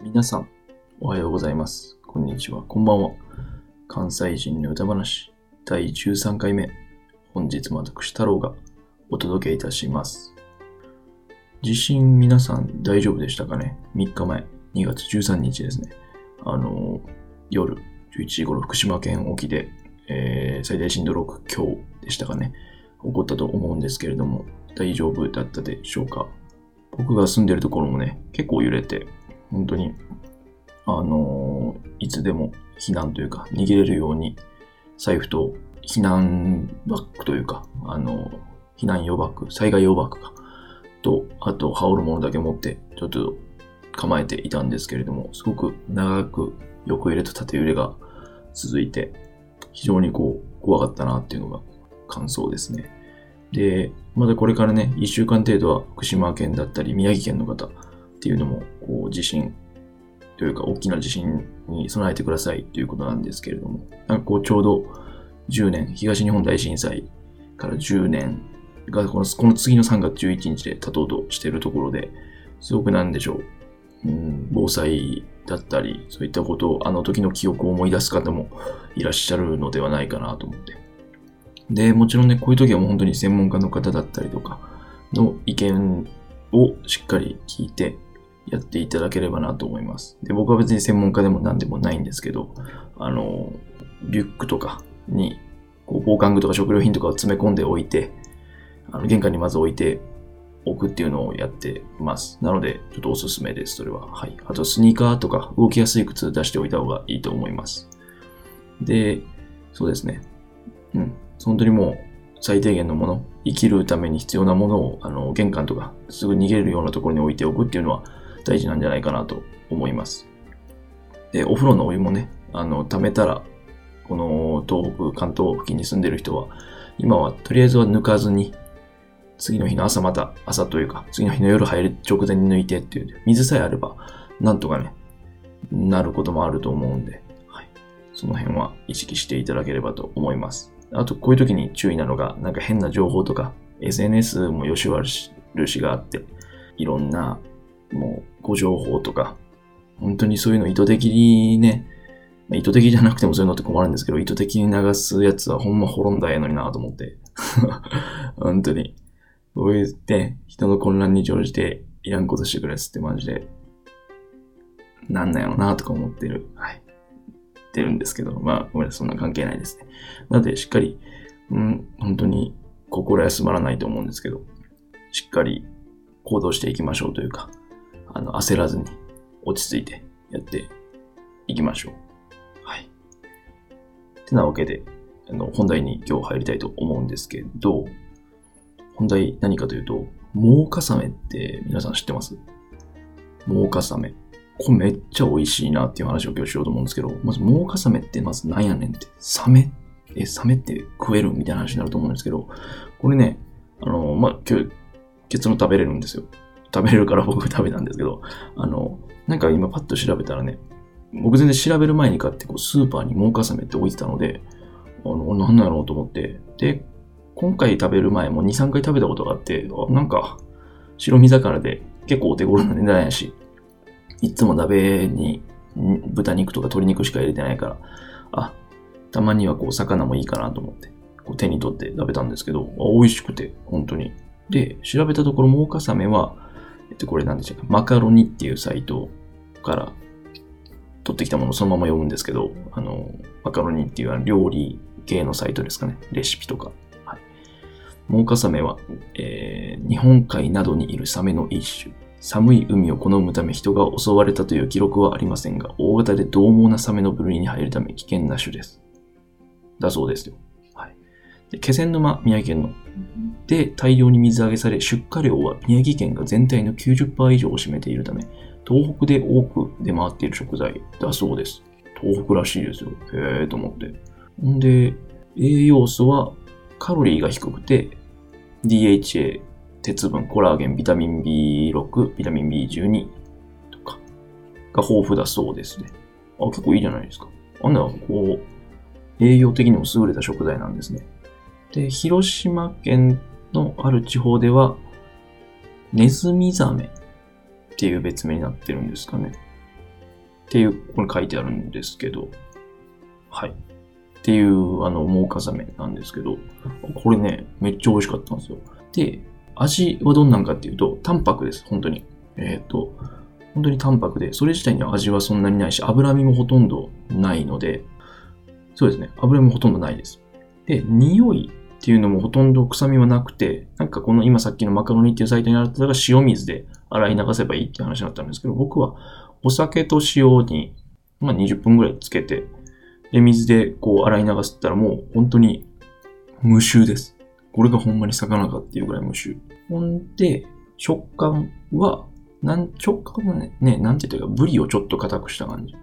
皆さん、おはようございます。こんにちは、こんばんは。関西人の歌話、第13回目。本日も私、太郎がお届けいたします。地震皆さん大丈夫でしたかね ?3 日前、2月13日ですね。あの、夜11時頃福島県沖で、えー最大震度6強でしたかね？起こったと思うんですけれども、大丈夫だったでしょうか？僕が住んでるところもね、結構揺れて、本当に、あのーいつでも避難というか、逃げれるように、財布と避難バッグというか、あのー避難用バッグ、災害用バッグか、と、あと、羽織るものだけ持って、ちょっと構えていたんですけれども、すごく長く横揺れと縦揺れが続いて、非常にこう、怖かったなっていうのが感想ですね。で、まだこれからね、1週間程度は福島県だったり宮城県の方っていうのも、こう、地震というか大きな地震に備えてくださいということなんですけれども、なんかこう、ちょうど10年、東日本大震災から10年がこのこの次の3月11日で経とうとしているところで、すごくなんでしょう、うん、防災だったり、そういったことを、あの時の記憶を思い出す方もいらっしゃるのではないかなと思って。で、もちろんね、こういう時はもう本当に専門家の方だったりとかの意見をしっかり聞いてやっていただければなと思います。で、僕は別に専門家でも何でもないんですけど、あの、リュックとかに、こう防寒具とか食料品とかを詰め込んでおいて、あの玄関にまず置いておくっていうのをやってます。なので、ちょっとおすすめです、それは。はい。あと、スニーカーとか動きやすい靴出しておいた方がいいと思います。で、そうですね。うん。本当にもう、最低限のもの、生きるために必要なものを、あの、玄関とか、すぐ逃げるようなところに置いておくっていうのは大事なんじゃないかなと思います。で、お風呂のお湯もね、あの、溜めたら、この東北、関東付近に住んでる人は、今はとりあえずは抜かずに、次の日の朝また、朝というか、次の日の夜入る直前に抜いてっていう、水さえあれば、なんとかね、なることもあると思うんで、はい。その辺は意識していただければと思います。あと、こういう時に注意なのが、なんか変な情報とか、SNS も良し悪しがあって、いろんな、もう、ご情報とか、本当にそういうの意図的にね、意図的じゃなくてもそういうのって困るんですけど、意図的に流すやつはほんま滅んだらええのになと思って。本当に。こう言って、人の混乱に乗じていらんことしてくるやつってマジで、なんなんやろなとか思ってる。はい。言ってるんですけど、まあ、ごめんなさい、そんな関係ないですね。なので、しっかり、うん、本当に心休まらないと思うんですけど、しっかり行動していきましょうというか、あの、焦らずに落ち着いてやっていきましょう。はい。てなわけで、あの、本題に今日入りたいと思うんですけど、本題何かというと、モーカサメって皆さん知ってます？モーカサメ。これめっちゃ美味しいなっていう話を今日しようと思うんですけど、まずモーカサメってまず何やねんって、サメ？え、サメって食えるみたいな話になると思うんですけど、これね、あの、まあ、今日、結論食べれるんですよ。食べれるから僕食べたんですけど、あの、なんか今パッと調べたらね、僕全然調べる前に買ってこうスーパーにモーカサメって置いてたので、あの、なんなんやろうと思って、で、今回食べる前も2、3回食べたことがあって、あなんか、白身魚で結構お手頃な値段やし、いつも鍋に豚肉とか鶏肉しか入れてないから、あ、たまにはこう魚もいいかなと思って、こう手に取って食べたんですけど、美味しくて、本当に。で、調べたところ、モーカサメは、っと、これなんでしょうか、マカロニっていうサイトから取ってきたものをそのまま読むんですけど、あの、マカロニっていうあの料理系のサイトですかね？レシピとか。はい。モーカサメは、えー日本海などにいるサメの一種。寒い海を好むため人が襲われたという記録はありませんが、大型で獰猛なサメの部類に入るため危険な種です。だそうですよ。気仙沼、宮城県の。で、大量に水揚げされ、出荷量は宮城県が全体の90%以上を占めているため、東北で多く出回っている食材だそうです。東北らしいですよ。へえと思って。んで、栄養素はカロリーが低くて、DHA、鉄分、コラーゲン、ビタミン B6、ビタミン B12 とかが豊富だそうですね。あ、結構いいじゃないですか。あんな、こう、栄養的にも優れた食材なんですね。で、広島県のある地方では、ネズミザメっていう別名になってるんですかね。っていう、これ書いてあるんですけど、はい。っていう、あの、モーカザメなんですけど、これね、めっちゃ美味しかったんですよ。で、味はどんなんかっていうと、淡白です、本当に。えっ、ー、と、本当に淡白で、それ自体には味はそんなにないし、脂身もほとんどないので、そうですね、脂身もほとんどないです。で、匂いっていうのもほとんど臭みはなくて、なんかこの今さっきのマカロニっていうサイトにあったのが塩水で洗い流せばいいって話だったんですけど、僕はお酒と塩に、まあ、20分ぐらいつけて、で、水でこう洗い流したらもう本当に無臭です。これがほんまに魚かっていうぐらい無臭。ほんで、食感は、なん、食感はね、ね、なんて言ったらいいか、ブリをちょっと硬くした感じ。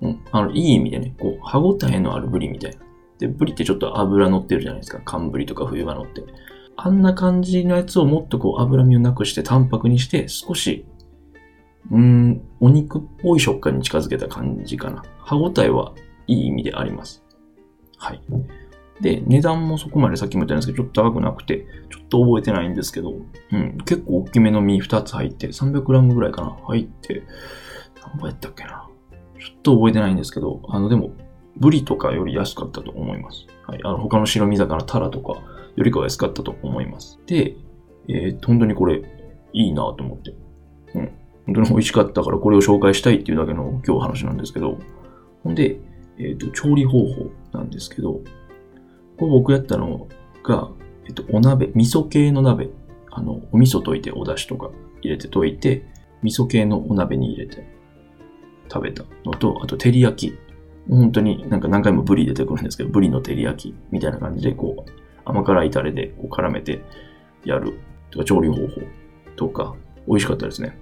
うん。あの、いい意味でね、こう、歯応えのあるブリみたいな。で、ブリってちょっと油乗ってるじゃないですか。寒ブリとか冬場乗って。あんな感じのやつをもっとこう脂身をなくして淡白にして少し、うん、お肉っぽい食感に近づけた感じかな。歯応えはいい意味であります。はい。で、値段もそこまでさっきも言ったんですけど、ちょっと高くなくて、ちょっと覚えてないんですけど、うん、結構大きめの身2つ入って、300g ぐらいかな入って、何倍やったっけな。ちょっと覚えてないんですけど、あの、でも、ブリとかより安かったと思います。はい。あの、他の白身魚、タラとかよりかは安かったと思います。で、えー、本当にこれ、いいなと思って。うん。本当に美味しかったからこれを紹介したいっていうだけの今日話なんですけど、ほんで、えっ、ー、と、調理方法なんですけど、これ僕やったのが、えっ、ー、と、お鍋、味噌系の鍋、あの、お味噌溶いてお出汁とか入れて溶いて、味噌系のお鍋に入れて食べたのと、あと、照り焼き。本当になんか何回もブリ出てくるんですけど、ブリの照り焼きみたいな感じで、こう、甘辛いタレでこう絡めてやるとか、調理方法とか、美味しかったですね。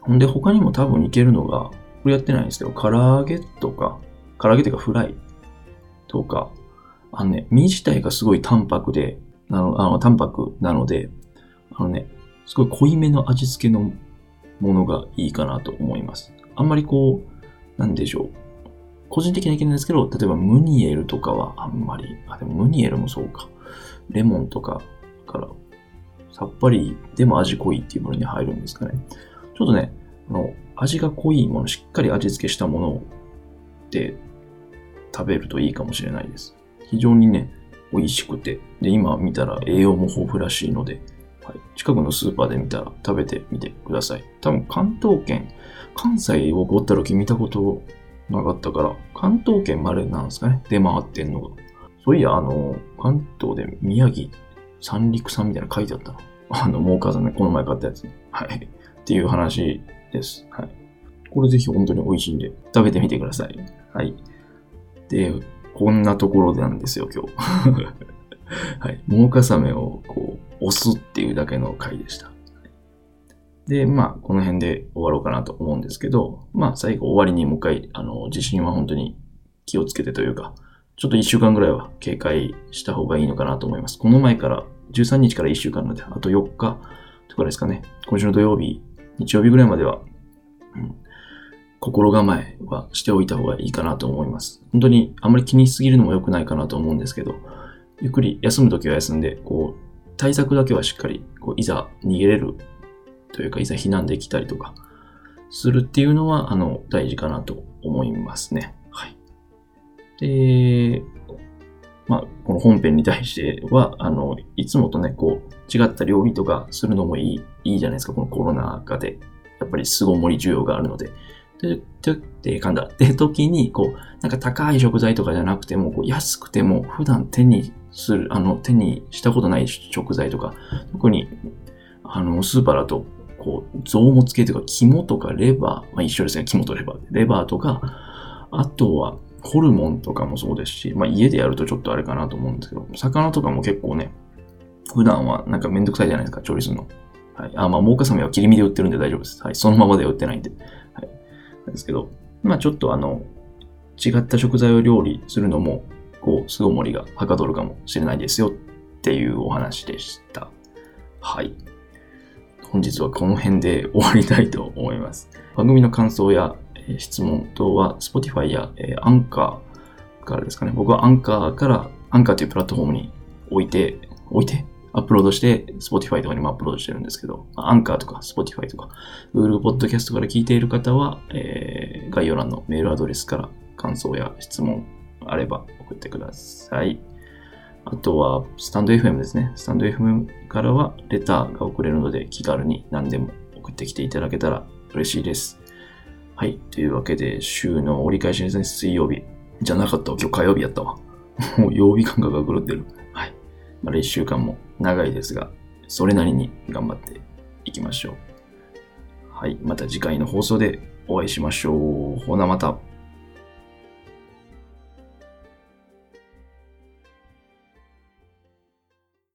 ほんで、他にも多分いけるのが、これやってないんですけど、唐揚げとか、唐揚げというかフライとか、あのね、身自体がすごい淡白で、あの、あの淡白なので、あのね、すごい濃いめの味付けのものがいいかなと思います。あんまりこう、なんでしょう。個人的な意見なんですけど、例えばムニエルとかはあんまり、あ、でもムニエルもそうか。レモンとかから、さっぱりでも味濃いっていうものに入るんですかね。ちょっとね、あの、味が濃いもの、しっかり味付けしたもので食べるといいかもしれないです。非常にね、美味しくて、で、今見たら栄養も豊富らしいので、はい、近くのスーパーで見たら食べてみてください。多分関東圏、関西をおった時見たことなかったから、関東圏までなんですかね、出回ってんのが。そういや、あの、関東で宮城三陸産みたいなの書いてあったの。あの、モーカーさんね、この前買ったやつ。はい。っていう話です。はい。これぜひ本当に美味しいんで、食べてみてください。はい。で、こんなところなんですよ、今日。はい。モーカサメをこう、押すっていうだけの回でした。で、まあ、この辺で終わろうかなと思うんですけど、まあ、最後終わりにもう一回、あの、地震は本当に気をつけてというか、ちょっと一週間ぐらいは警戒した方がいいのかなと思います。この前から、13日から一週間なので、あと4日とかですかね。今週の土曜日、日曜日ぐらいまでは、うん、心構えはしておいた方がいいかなと思います。本当にあんまり気にしすぎるのも良くないかなと思うんですけど、ゆっくり休むときは休んで、こう、対策だけはしっかり、こう、いざ逃げれるというか、いざ避難できたりとか、するっていうのは、あの、大事かなと思いますね。はい。で、まあ、この本編に対しては、あの、いつもとね、こう、違った料理とかするのもいい、いいじゃないですか、このコロナ禍で。やっぱり巣ごもり需要があるので。で、で、で、噛んだ。って時に、こう、なんか高い食材とかじゃなくても、こう安くても普段手にする、あの、手にしたことない食材とか、特に、あの、スーパーだと、こう、臓物系というか、肝とかレバー、まあ一緒ですね、肝とレバー。レバーとか、あとは、ホルモンとかもそうですし、まあ家でやるとちょっとあれかなと思うんですけど、魚とかも結構ね、普段はなんかめんどくさいじゃないですか、調理するの。はい。あ、まあ、モーカサメは切り身で売ってるんで大丈夫です。はい。そのままで売ってないんで。はい。なんですけど、まあちょっとあの、違った食材を料理するのも、こう、巣ごもりがはかどるかもしれないですよっていうお話でした。はい。本日はこの辺で終わりたいと思います。番組の感想や、質問等は Spotify や、えー、アンカーからですかね。僕はアンカーから、アンカーというプラットフォームに置いて、置いてアップロードして、Spotify とかにもアップロードしてるんですけど、アンカーとか Spotify とか Google Podcast から聞いている方は、えー、概要欄のメールアドレスから感想や質問あれば送ってください。あとは、スタンド FM ですね。スタンド FM からはレターが送れるので気軽に何でも送ってきていただけたら嬉しいです。はい。というわけで、週の折り返しですね。水曜日。じゃなかったわ。今日火曜日やったわ。もう曜日感覚が狂ってる。はい。まだ一週間も長いですが、それなりに頑張っていきましょう。はい。また次回の放送でお会いしましょう。ほなまた。